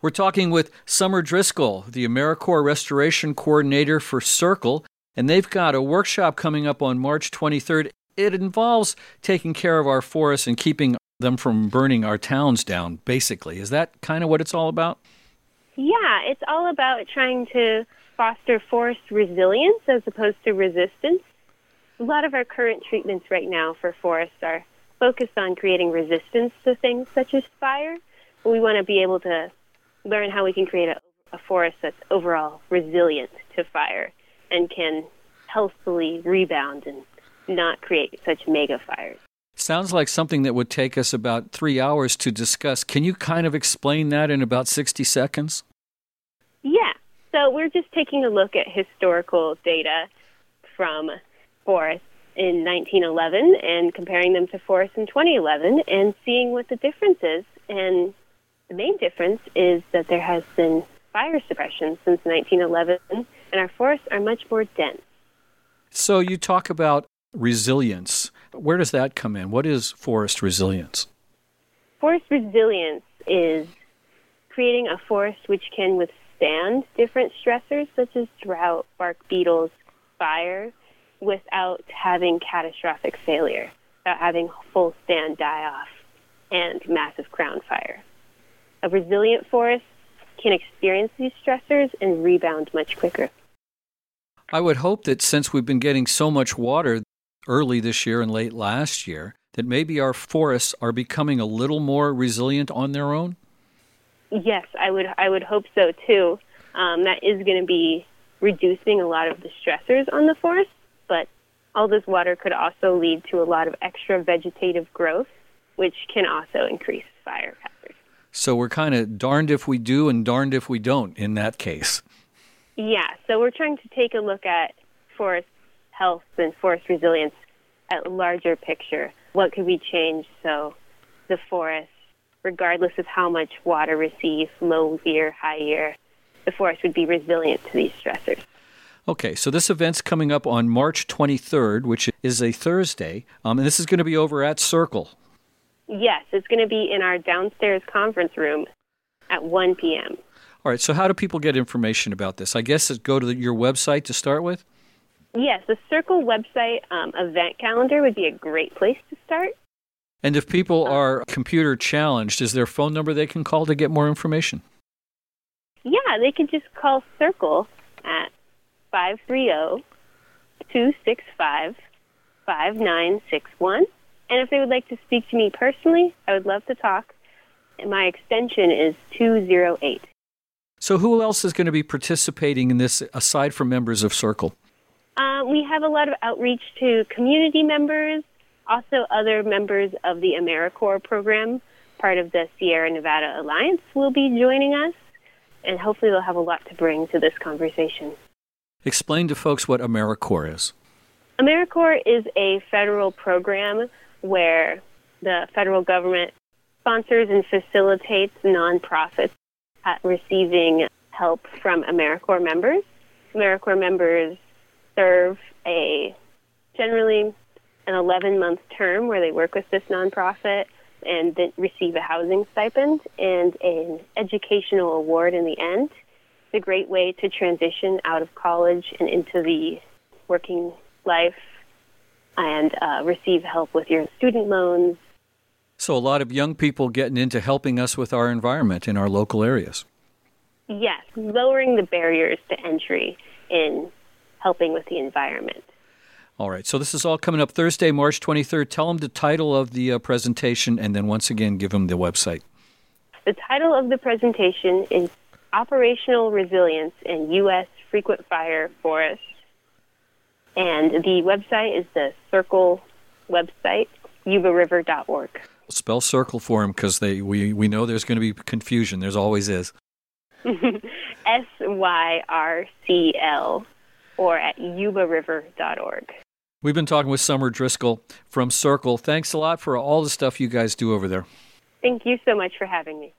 We're talking with Summer Driscoll, the AmeriCorps Restoration Coordinator for SYRCL, and they've got a workshop coming up on March 23rd. It involves taking care of our forests and keeping them from burning our towns down, basically. Is that kind of what it's all about? Yeah, it's all about trying to foster forest resilience as opposed to resistance. A lot of our current treatments right now for forests are focused on creating resistance to things such as fire. We want to be able to learn how we can create a, a forest that's overall resilient to fire and can healthfully rebound and not create such mega fires. Sounds like something that would take us about three hours to discuss. Can you kind of explain that in about 60 seconds? Yeah. So we're just taking a look at historical data from forests in 1911 and comparing them to forests in 2011 and seeing what the difference is. And the main difference is that there has been fire suppression since 1911 and our forests are much more dense. So you talk about resilience. Where does that come in? What is forest resilience? Forest resilience is creating a forest which can withstand different stressors such as drought, bark beetles, fire, without having catastrophic failure, without having full stand die off and massive crown fire. A resilient forest can experience these stressors and rebound much quicker. I would hope that since we've been getting so much water early this year and late last year, that maybe our forests are becoming a little more resilient on their own? Yes, I would I would hope so too. Um, that is going to be reducing a lot of the stressors on the forest, but all this water could also lead to a lot of extra vegetative growth, which can also increase fire hazard. So we're kind of darned if we do and darned if we don't in that case. Yeah, so we're trying to take a look at forest health and forest resilience at a larger picture. What could we change so the forest, regardless of how much water receives, low year, high year, the forest would be resilient to these stressors. Okay, so this event's coming up on March 23rd, which is a Thursday, um, and this is going to be over at SYRCL. Yes, it's going to be in our downstairs conference room at 1 p.m. All right, so how do people get information about this? I guess it's go to the, your website to start with? Yes, the SYRCL website um, event calendar would be a great place to start. And if people are computer challenged, is there a phone number they can call to get more information? Yeah, they can just call SYRCL at 530 265 5961. And if they would like to speak to me personally, I would love to talk. My extension is 208. So, who else is going to be participating in this aside from members of SYRCL? Uh, we have a lot of outreach to community members, also other members of the AmeriCorps program, part of the Sierra Nevada Alliance, will be joining us, and hopefully they'll have a lot to bring to this conversation. Explain to folks what AmeriCorps is. AmeriCorps is a federal program where the federal government sponsors and facilitates nonprofits receiving help from AmeriCorps members. AmeriCorps members serve a generally an 11 month term where they work with this nonprofit and then receive a housing stipend and an educational award in the end. It's a great way to transition out of college and into the working life and uh, receive help with your student loans. So, a lot of young people getting into helping us with our environment in our local areas. Yes, lowering the barriers to entry in helping with the environment. All right, so this is all coming up Thursday, March 23rd. Tell them the title of the uh, presentation and then once again give them the website. The title of the presentation is Operational Resilience in U.S. Frequent Fire Forests and the website is the SYRCL website, yubariver.org. Spell circle for them because we, we know there's going to be confusion. There's always is. S Y R C L or at yubariver.org. We've been talking with Summer Driscoll from SYRCL. Thanks a lot for all the stuff you guys do over there. Thank you so much for having me.